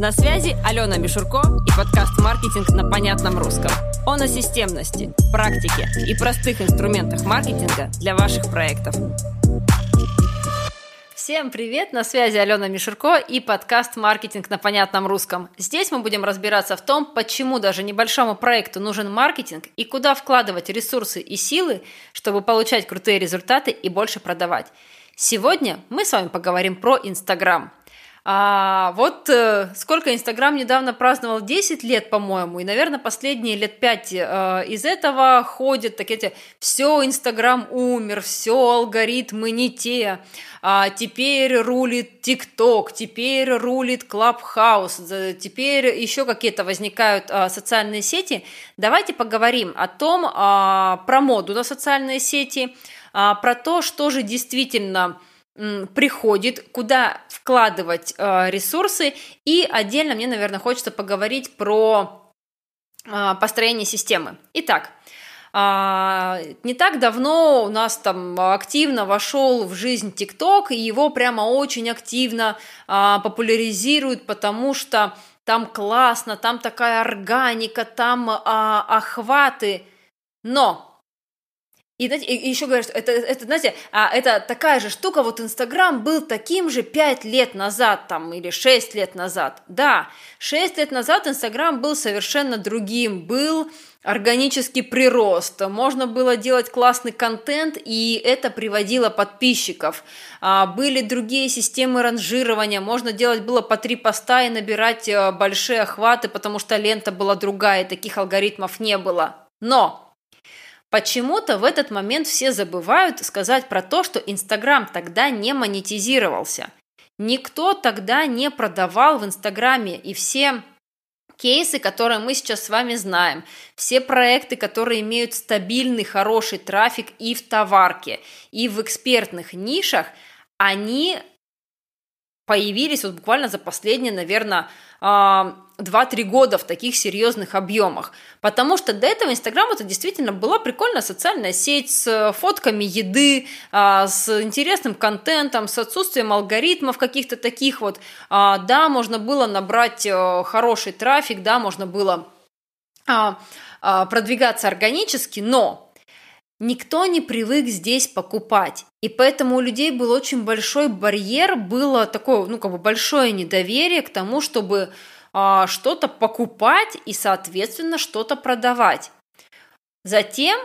На связи Алена Мишурко и подкаст «Маркетинг на понятном русском». Он о системности, практике и простых инструментах маркетинга для ваших проектов. Всем привет! На связи Алена Мишурко и подкаст «Маркетинг на понятном русском». Здесь мы будем разбираться в том, почему даже небольшому проекту нужен маркетинг и куда вкладывать ресурсы и силы, чтобы получать крутые результаты и больше продавать. Сегодня мы с вами поговорим про Инстаграм – а вот э, сколько Инстаграм недавно праздновал 10 лет, по-моему, и, наверное, последние лет 5 э, из этого ходят такие эти «все, Инстаграм умер, все, алгоритмы не те, а теперь рулит ТикТок, теперь рулит Клабхаус, теперь еще какие-то возникают а, социальные сети». Давайте поговорим о том, а, про моду на социальные сети, а, про то, что же действительно – приходит, куда вкладывать э, ресурсы. И отдельно мне, наверное, хочется поговорить про э, построение системы. Итак, э, не так давно у нас там активно вошел в жизнь ТикТок, и его прямо очень активно э, популяризируют, потому что там классно, там такая органика, там э, охваты. Но и, и еще говорят, что это, это, знаете, а, это такая же штука, вот Инстаграм был таким же 5 лет назад там, или 6 лет назад. Да, 6 лет назад Инстаграм был совершенно другим, был органический прирост, можно было делать классный контент, и это приводило подписчиков. А, были другие системы ранжирования, можно делать было по три поста и набирать э, большие охваты, потому что лента была другая, таких алгоритмов не было. Но Почему-то в этот момент все забывают сказать про то, что Инстаграм тогда не монетизировался. Никто тогда не продавал в Инстаграме, и все кейсы, которые мы сейчас с вами знаем, все проекты, которые имеют стабильный, хороший трафик и в товарке, и в экспертных нишах, они появились вот буквально за последние, наверное, 2-3 а, года в таких серьезных объемах. Потому что до этого Инстаграм это действительно была прикольная социальная сеть с фотками еды, а, с интересным контентом, с отсутствием алгоритмов каких-то таких вот. А, да, можно было набрать э, хороший трафик, да, можно было продвигаться органически, но Никто не привык здесь покупать. И поэтому у людей был очень большой барьер, было такое, ну, как бы большое недоверие к тому, чтобы а, что-то покупать и, соответственно, что-то продавать. Затем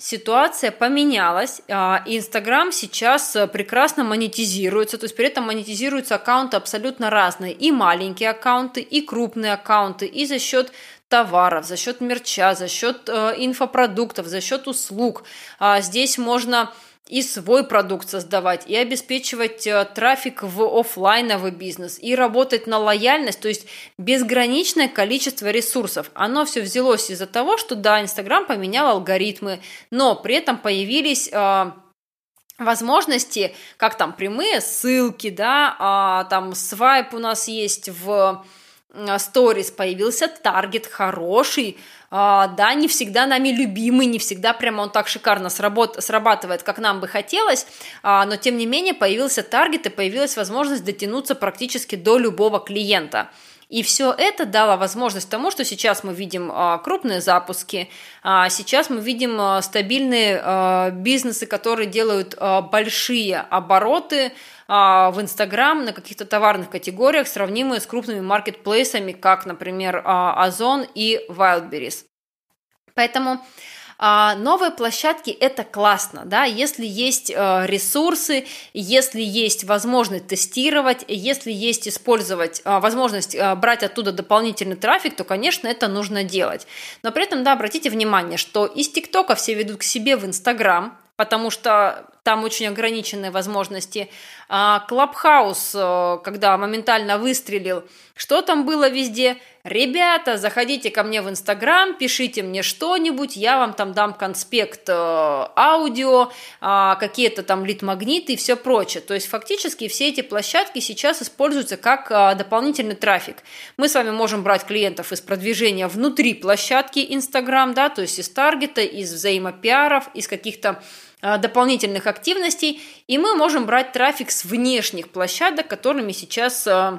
ситуация поменялась. А, Инстаграм сейчас прекрасно монетизируется, то есть при этом монетизируются аккаунты абсолютно разные. И маленькие аккаунты, и крупные аккаунты, и за счет товаров, за счет мерча, за счет э, инфопродуктов, за счет услуг. А здесь можно и свой продукт создавать, и обеспечивать э, трафик в офлайновый бизнес, и работать на лояльность, то есть безграничное количество ресурсов. Оно все взялось из-за того, что да, Инстаграм поменял алгоритмы, но при этом появились э, возможности, как там прямые ссылки, да, а, там свайп у нас есть в сторис появился таргет хороший, а, да, не всегда нами любимый, не всегда прямо он так шикарно сработ, срабатывает, как нам бы хотелось, а, но тем не менее появился таргет и появилась возможность дотянуться практически до любого клиента. И все это дало возможность тому, что сейчас мы видим а, крупные запуски, сейчас мы видим стабильные бизнесы, которые делают большие обороты, а, в Инстаграм на каких-то товарных категориях, сравнимые с крупными маркетплейсами, как, например, а, Озон и Wildberries. Поэтому а, новые площадки – это классно, да, если есть ресурсы, если есть возможность тестировать, если есть использовать возможность брать оттуда дополнительный трафик, то, конечно, это нужно делать. Но при этом, да, обратите внимание, что из ТикТока все ведут к себе в Инстаграм, потому что там очень ограниченные возможности. А Клабхаус, э, когда моментально выстрелил, что там было везде? Ребята, заходите ко мне в Инстаграм, пишите мне что-нибудь, я вам там дам конспект э, аудио, э, какие-то там лид-магниты и все прочее. То есть фактически все эти площадки сейчас используются как э, дополнительный трафик. Мы с вами можем брать клиентов из продвижения внутри площадки Инстаграм, да, то есть из таргета, из взаимопиаров, из каких-то дополнительных активностей, и мы можем брать трафик с внешних площадок, которыми сейчас э,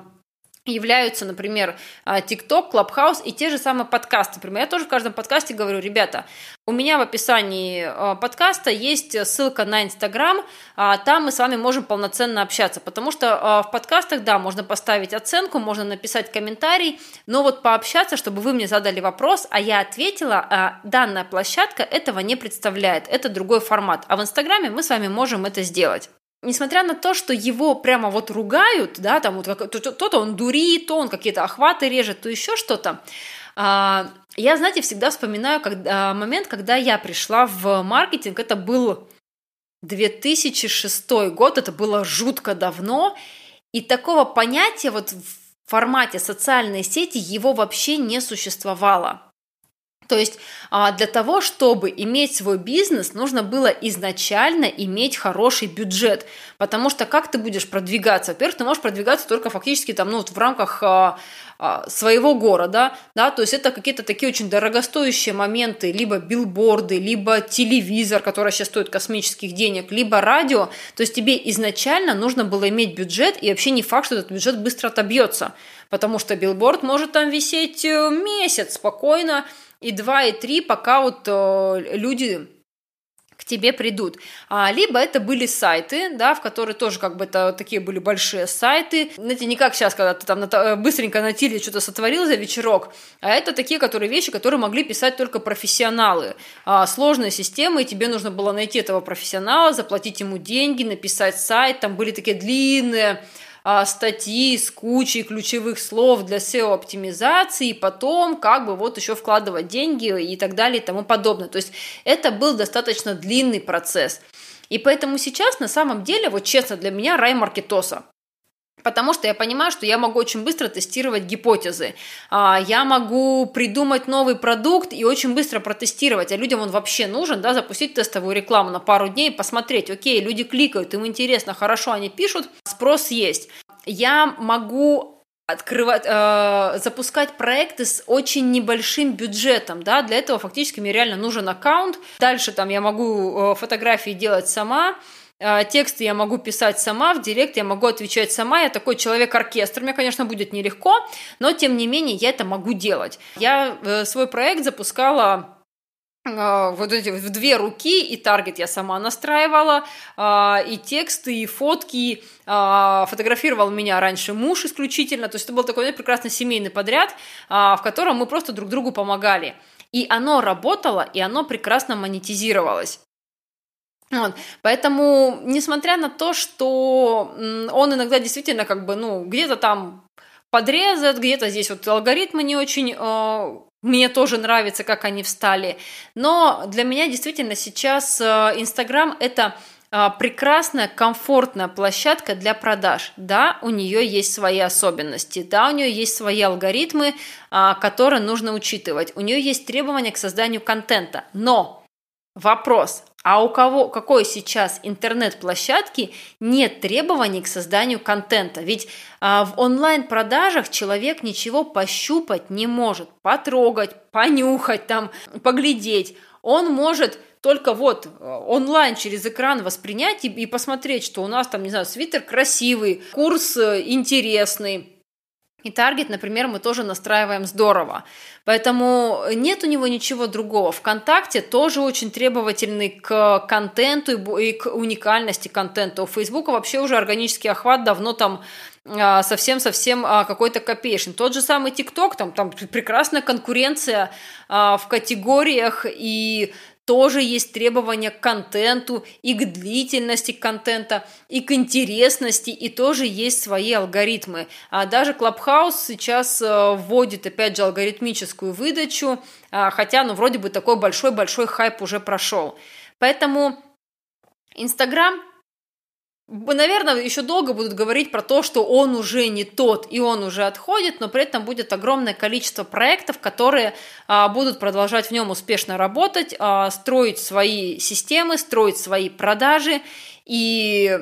являются, например, TikTok, Clubhouse и те же самые подкасты. Например, я тоже в каждом подкасте говорю, ребята, у меня в описании а, подкаста есть ссылка на Инстаграм, а, там мы с вами можем полноценно общаться, потому что а, в подкастах, да, можно поставить оценку, можно написать комментарий, но вот пообщаться, чтобы вы мне задали вопрос, а я ответила, данная площадка этого не представляет, это другой формат, а в Инстаграме мы с вами можем это сделать несмотря на то, что его прямо вот ругают, да, там вот как, то, то, то он дурит, то он какие-то охваты режет, то еще что-то, а, я, знаете, всегда вспоминаю когда, момент, когда я пришла в маркетинг, это был 2006 год, это было жутко давно, и такого понятия вот в формате социальной сети его вообще не существовало. То есть а, для того, чтобы иметь свой бизнес, нужно было изначально иметь хороший бюджет, потому что как ты будешь продвигаться? Во-первых, ты можешь продвигаться только фактически там, ну, вот в рамках а, а, своего города, да, то есть это какие-то такие очень дорогостоящие моменты, либо билборды, либо телевизор, который сейчас стоит космических денег, либо радио, то есть тебе изначально нужно было иметь бюджет, и вообще не факт, что этот бюджет быстро отобьется, потому что билборд может там висеть э, месяц спокойно, и 2, и 3, пока вот э, люди к тебе придут. А, либо это были сайты, да, в которые тоже как бы это такие были большие сайты. Знаете, не как сейчас, когда ты там на, быстренько на тиле что-то сотворил за вечерок, а это такие которые вещи, которые могли писать только профессионалы. А, сложные системы, и тебе нужно было найти этого профессионала, заплатить ему деньги, написать сайт, там были такие длинные статьи с кучей ключевых слов для SEO-оптимизации, и потом как бы вот еще вкладывать деньги и так далее и тому подобное. То есть это был достаточно длинный процесс. И поэтому сейчас на самом деле, вот честно, для меня рай маркетоса. Потому что я понимаю, что я могу очень быстро тестировать гипотезы. А, я могу придумать новый продукт и очень быстро протестировать. А людям он вообще нужен, да, запустить тестовую рекламу на пару дней, посмотреть, окей, люди кликают, им интересно, хорошо, они пишут, спрос есть. Я могу открывать, э, запускать проекты с очень небольшим бюджетом, да, для этого фактически мне реально нужен аккаунт. Дальше там я могу э, фотографии делать сама, тексты я могу писать сама, в директ я могу отвечать сама. Я такой человек-оркестр. Мне, конечно, будет нелегко, но тем не менее я это могу делать. Я э, свой проект запускала а, вот эти в две руки, и таргет я сама настраивала, а, и тексты, и фотки. Фотографировал меня раньше муж исключительно. То есть это был такой прекрасный семейный подряд, в котором мы просто друг другу помогали. И оно работало, и оно прекрасно монетизировалось. Вот. Поэтому, несмотря на то, что он иногда действительно как бы, ну, где-то там подрезает, где-то здесь вот алгоритмы не очень э, мне тоже нравится, как они встали. Но для меня действительно сейчас э, Инстаграм – это э, прекрасная, комфортная площадка для продаж. Да, у нее есть свои особенности, да, у нее есть свои алгоритмы, которые нужно учитывать. У нее есть требования к созданию контента. Но вопрос, а у кого, какой сейчас интернет-площадки нет требований к созданию контента? Ведь а, в онлайн-продажах человек ничего пощупать не может, потрогать, понюхать, там, поглядеть. Он может только вот э, онлайн через экран воспринять и, и посмотреть, что у нас там, не знаю, свитер красивый, курс э, интересный, и таргет, например, мы тоже настраиваем здорово. Поэтому нет у него ничего другого. Вконтакте тоже очень требовательный к контенту и к уникальности контента. У Фейсбука вообще уже органический охват давно там а, совсем-совсем а, какой-то копеечный. Тот же самый ТикТок, там, там прекрасная конкуренция а, в категориях, и тоже есть требования к контенту и к длительности контента, и к интересности, и тоже есть свои алгоритмы. А даже Clubhouse сейчас э, вводит, опять же, алгоритмическую выдачу, а, хотя, ну, вроде бы такой большой-большой хайп уже прошел. Поэтому Инстаграм Наверное, еще долго будут говорить про то, что он уже не тот и он уже отходит, но при этом будет огромное количество проектов, которые а, будут продолжать в нем успешно работать, а, строить свои системы, строить свои продажи и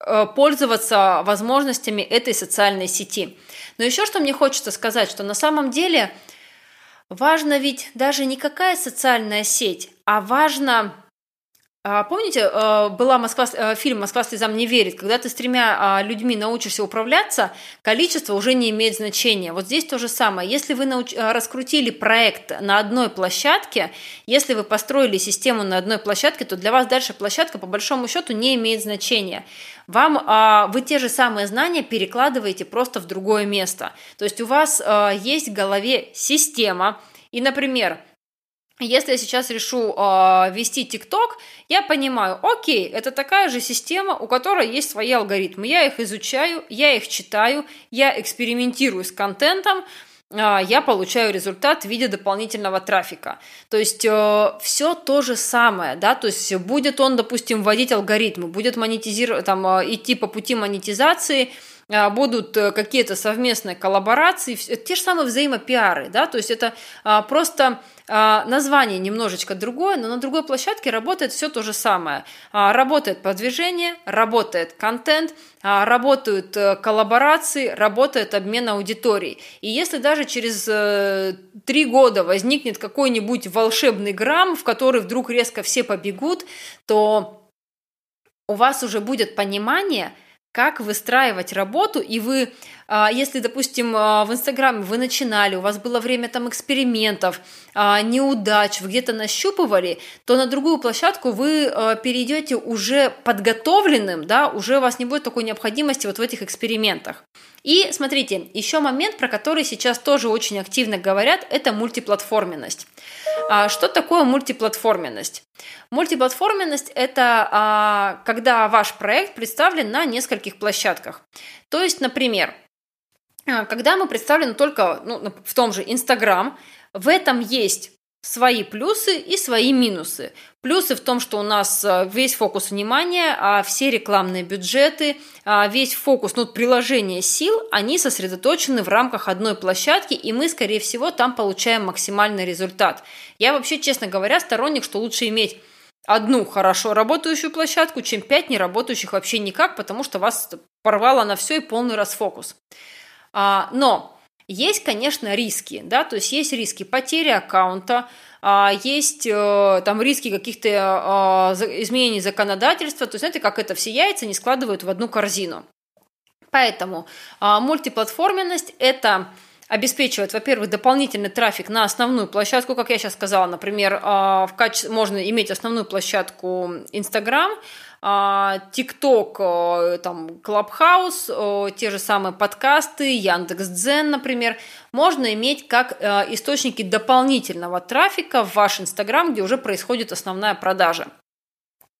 а, пользоваться возможностями этой социальной сети. Но еще что мне хочется сказать, что на самом деле важно ведь даже не какая социальная сеть, а важно помните, э, была Москва, э, фильм «Москва слезам не верит», когда ты с тремя а, людьми научишься управляться, количество уже не имеет значения. Вот здесь то же самое. Если вы науч... Э, раскрутили проект на одной площадке, если вы построили систему на одной площадке, то для вас дальше площадка по большому счету не имеет значения. Вам а, вы те же самые знания перекладываете просто в другое место. То есть у вас есть в голове система, и, например, если я сейчас решу э, вести ТикТок, я понимаю, окей, это такая же система, у которой есть свои алгоритмы. Я их изучаю, я их читаю, я экспериментирую с контентом, э, я получаю результат в виде дополнительного трафика. То есть э, все то же самое, да, то есть будет он, допустим, вводить алгоритмы, будет монетизировать, там, э, идти по пути монетизации – будут э, какие-то совместные коллаборации, те же самые взаимопиары, да, то есть это а, просто а, название немножечко другое, но на другой площадке работает все то же самое. Работает продвижение, работает контент, работают э, коллаборации, работает обмен аудиторией. И если даже через э, три года возникнет какой-нибудь волшебный грамм, в который вдруг резко все побегут, то у вас уже будет понимание – как выстраивать работу, и вы, а, если, допустим, а, в Инстаграме вы начинали, у вас было время там экспериментов, а, неудач, вы где-то нащупывали, то на другую площадку вы перейдете уже подготовленным, да, уже у вас не будет такой необходимости вот в этих экспериментах. И смотрите, еще момент, про который сейчас тоже очень активно говорят, это мультиплатформенность. А что такое мультиплатформенность? Мультиплатформенность – это а, когда ваш проект представлен на нескольких площадках. То есть, например, а, когда мы представлены только ну, в том же Instagram, в этом есть свои плюсы и свои минусы. Плюсы в том, что у нас э, весь фокус внимания, а все рекламные бюджеты, а весь фокус, ну, приложение сил, они сосредоточены в рамках одной площадки, и мы, скорее всего, там получаем максимальный результат. Я вообще, честно говоря, сторонник, что лучше иметь одну хорошо работающую площадку, чем пять не работающих вообще никак, потому что вас порвало на все и полный расфокус. А, но есть, конечно, риски, да, то есть есть риски потери аккаунта, а, есть э, там риски каких-то а, изменений законодательства, то есть знаете, как это все яйца не складывают в одну корзину. Поэтому а, мультиплатформенность – это обеспечивает, во-первых, дополнительный трафик на основную площадку, как я сейчас сказала, например, в качестве, можно иметь основную площадку Instagram, ТикТок, э, там, Клабхаус, э, те же самые подкасты, Яндекс.Дзен, например, можно иметь как э, источники дополнительного трафика в ваш Инстаграм, где уже происходит основная продажа.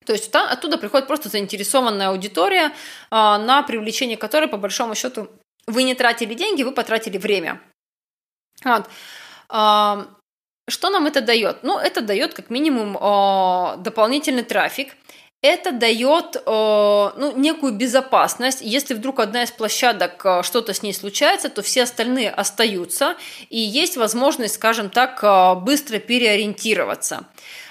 То есть оттуда приходит просто заинтересованная аудитория, на привлечение которой, по большому счету, вы не тратили деньги, вы потратили время. Вот. Что нам это дает? Ну, это дает как минимум дополнительный трафик – это дает э, ну, некую безопасность. Если вдруг одна из площадок э, что-то с ней случается, то все остальные остаются, и есть возможность, скажем так, э, быстро переориентироваться.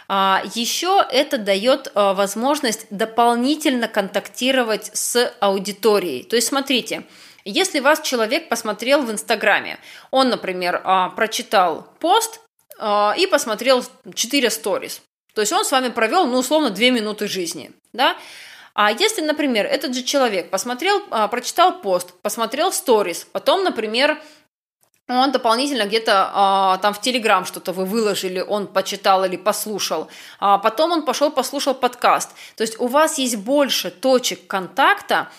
А, еще это дает возможность дополнительно контактировать с аудиторией. То есть, смотрите, если вас человек посмотрел в Инстаграме, он, например, прочитал пост и посмотрел 4 сторис, то есть он с вами провел, ну, условно, две минуты жизни, да? А если, например, этот же человек посмотрел, а, прочитал пост, посмотрел сторис, потом, например, он дополнительно где-то а, там в Телеграм что-то вы выложили, он почитал или послушал. А потом он пошел послушал подкаст. То есть у вас есть больше точек контакта,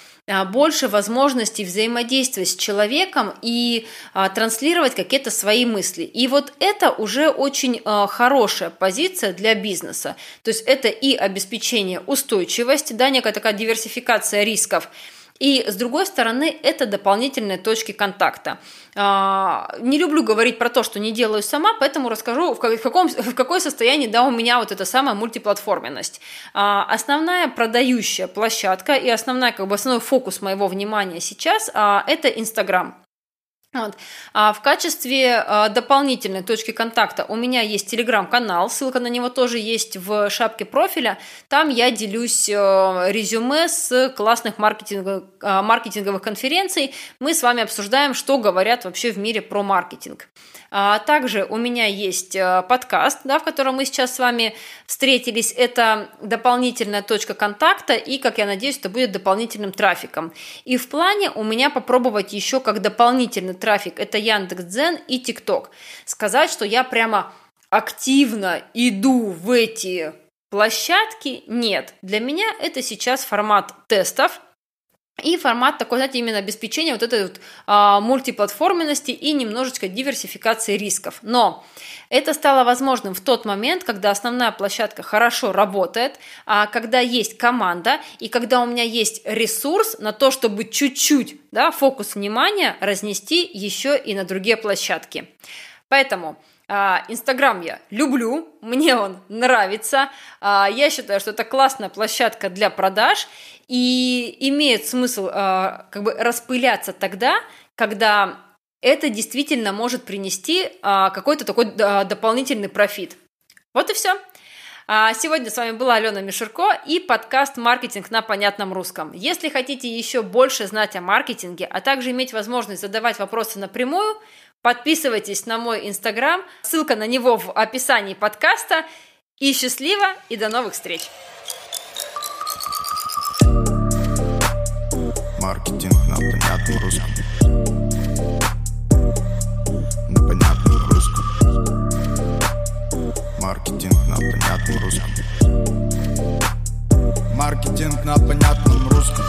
больше возможностей взаимодействия с человеком и а, транслировать какие-то свои мысли. И вот это уже очень а, хорошая позиция для бизнеса. То есть это и обеспечение устойчивости, да, некая такая диверсификация рисков – и с другой стороны, это дополнительные точки контакта. А, не люблю говорить про то, что не делаю сама, поэтому расскажу, в, каком, в какое состоянии да, у меня вот эта самая мультиплатформенность. А, основная продающая площадка и основная, как бы основной фокус моего внимания сейчас а, – это Инстаграм. Вот. А в качестве а, дополнительной точки контакта у меня есть телеграм-канал, ссылка на него тоже есть в шапке профиля. Там я делюсь а, резюме с классных маркетинговых, а, маркетинговых конференций. Мы с вами обсуждаем, что говорят вообще в мире про маркетинг. А также у меня есть э, подкаст, да, в котором мы сейчас с вами встретились. Это дополнительная точка контакта и, как я надеюсь, это будет дополнительным трафиком. И в плане у меня попробовать еще как дополнительный трафик это Яндекс.Дзен и ТикТок. Сказать, что я прямо активно иду в эти площадки, нет. Для меня это сейчас формат тестов, и формат такой, знаете, именно обеспечения вот этой вот а, мультиплатформенности и немножечко диверсификации рисков. Но это стало возможным в тот момент, когда основная площадка хорошо работает, а когда есть команда и когда у меня есть ресурс на то, чтобы чуть-чуть да, фокус внимания разнести еще и на другие площадки. Поэтому Инстаграм я люблю, мне он нравится. А, я считаю, что это классная площадка для продаж и имеет смысл а, как бы распыляться тогда, когда это действительно может принести какой-то такой дополнительный профит. Вот и все. Сегодня с вами была Алена Мишерко и подкаст «Маркетинг на понятном русском». Если хотите еще больше знать о маркетинге, а также иметь возможность задавать вопросы напрямую – Подписывайтесь на мой инстаграм, ссылка на него в описании подкаста. И счастливо, и до новых встреч! Маркетинг на понятном русском. На понятном русском. Маркетинг на понятном русском. Маркетинг на понятном русском.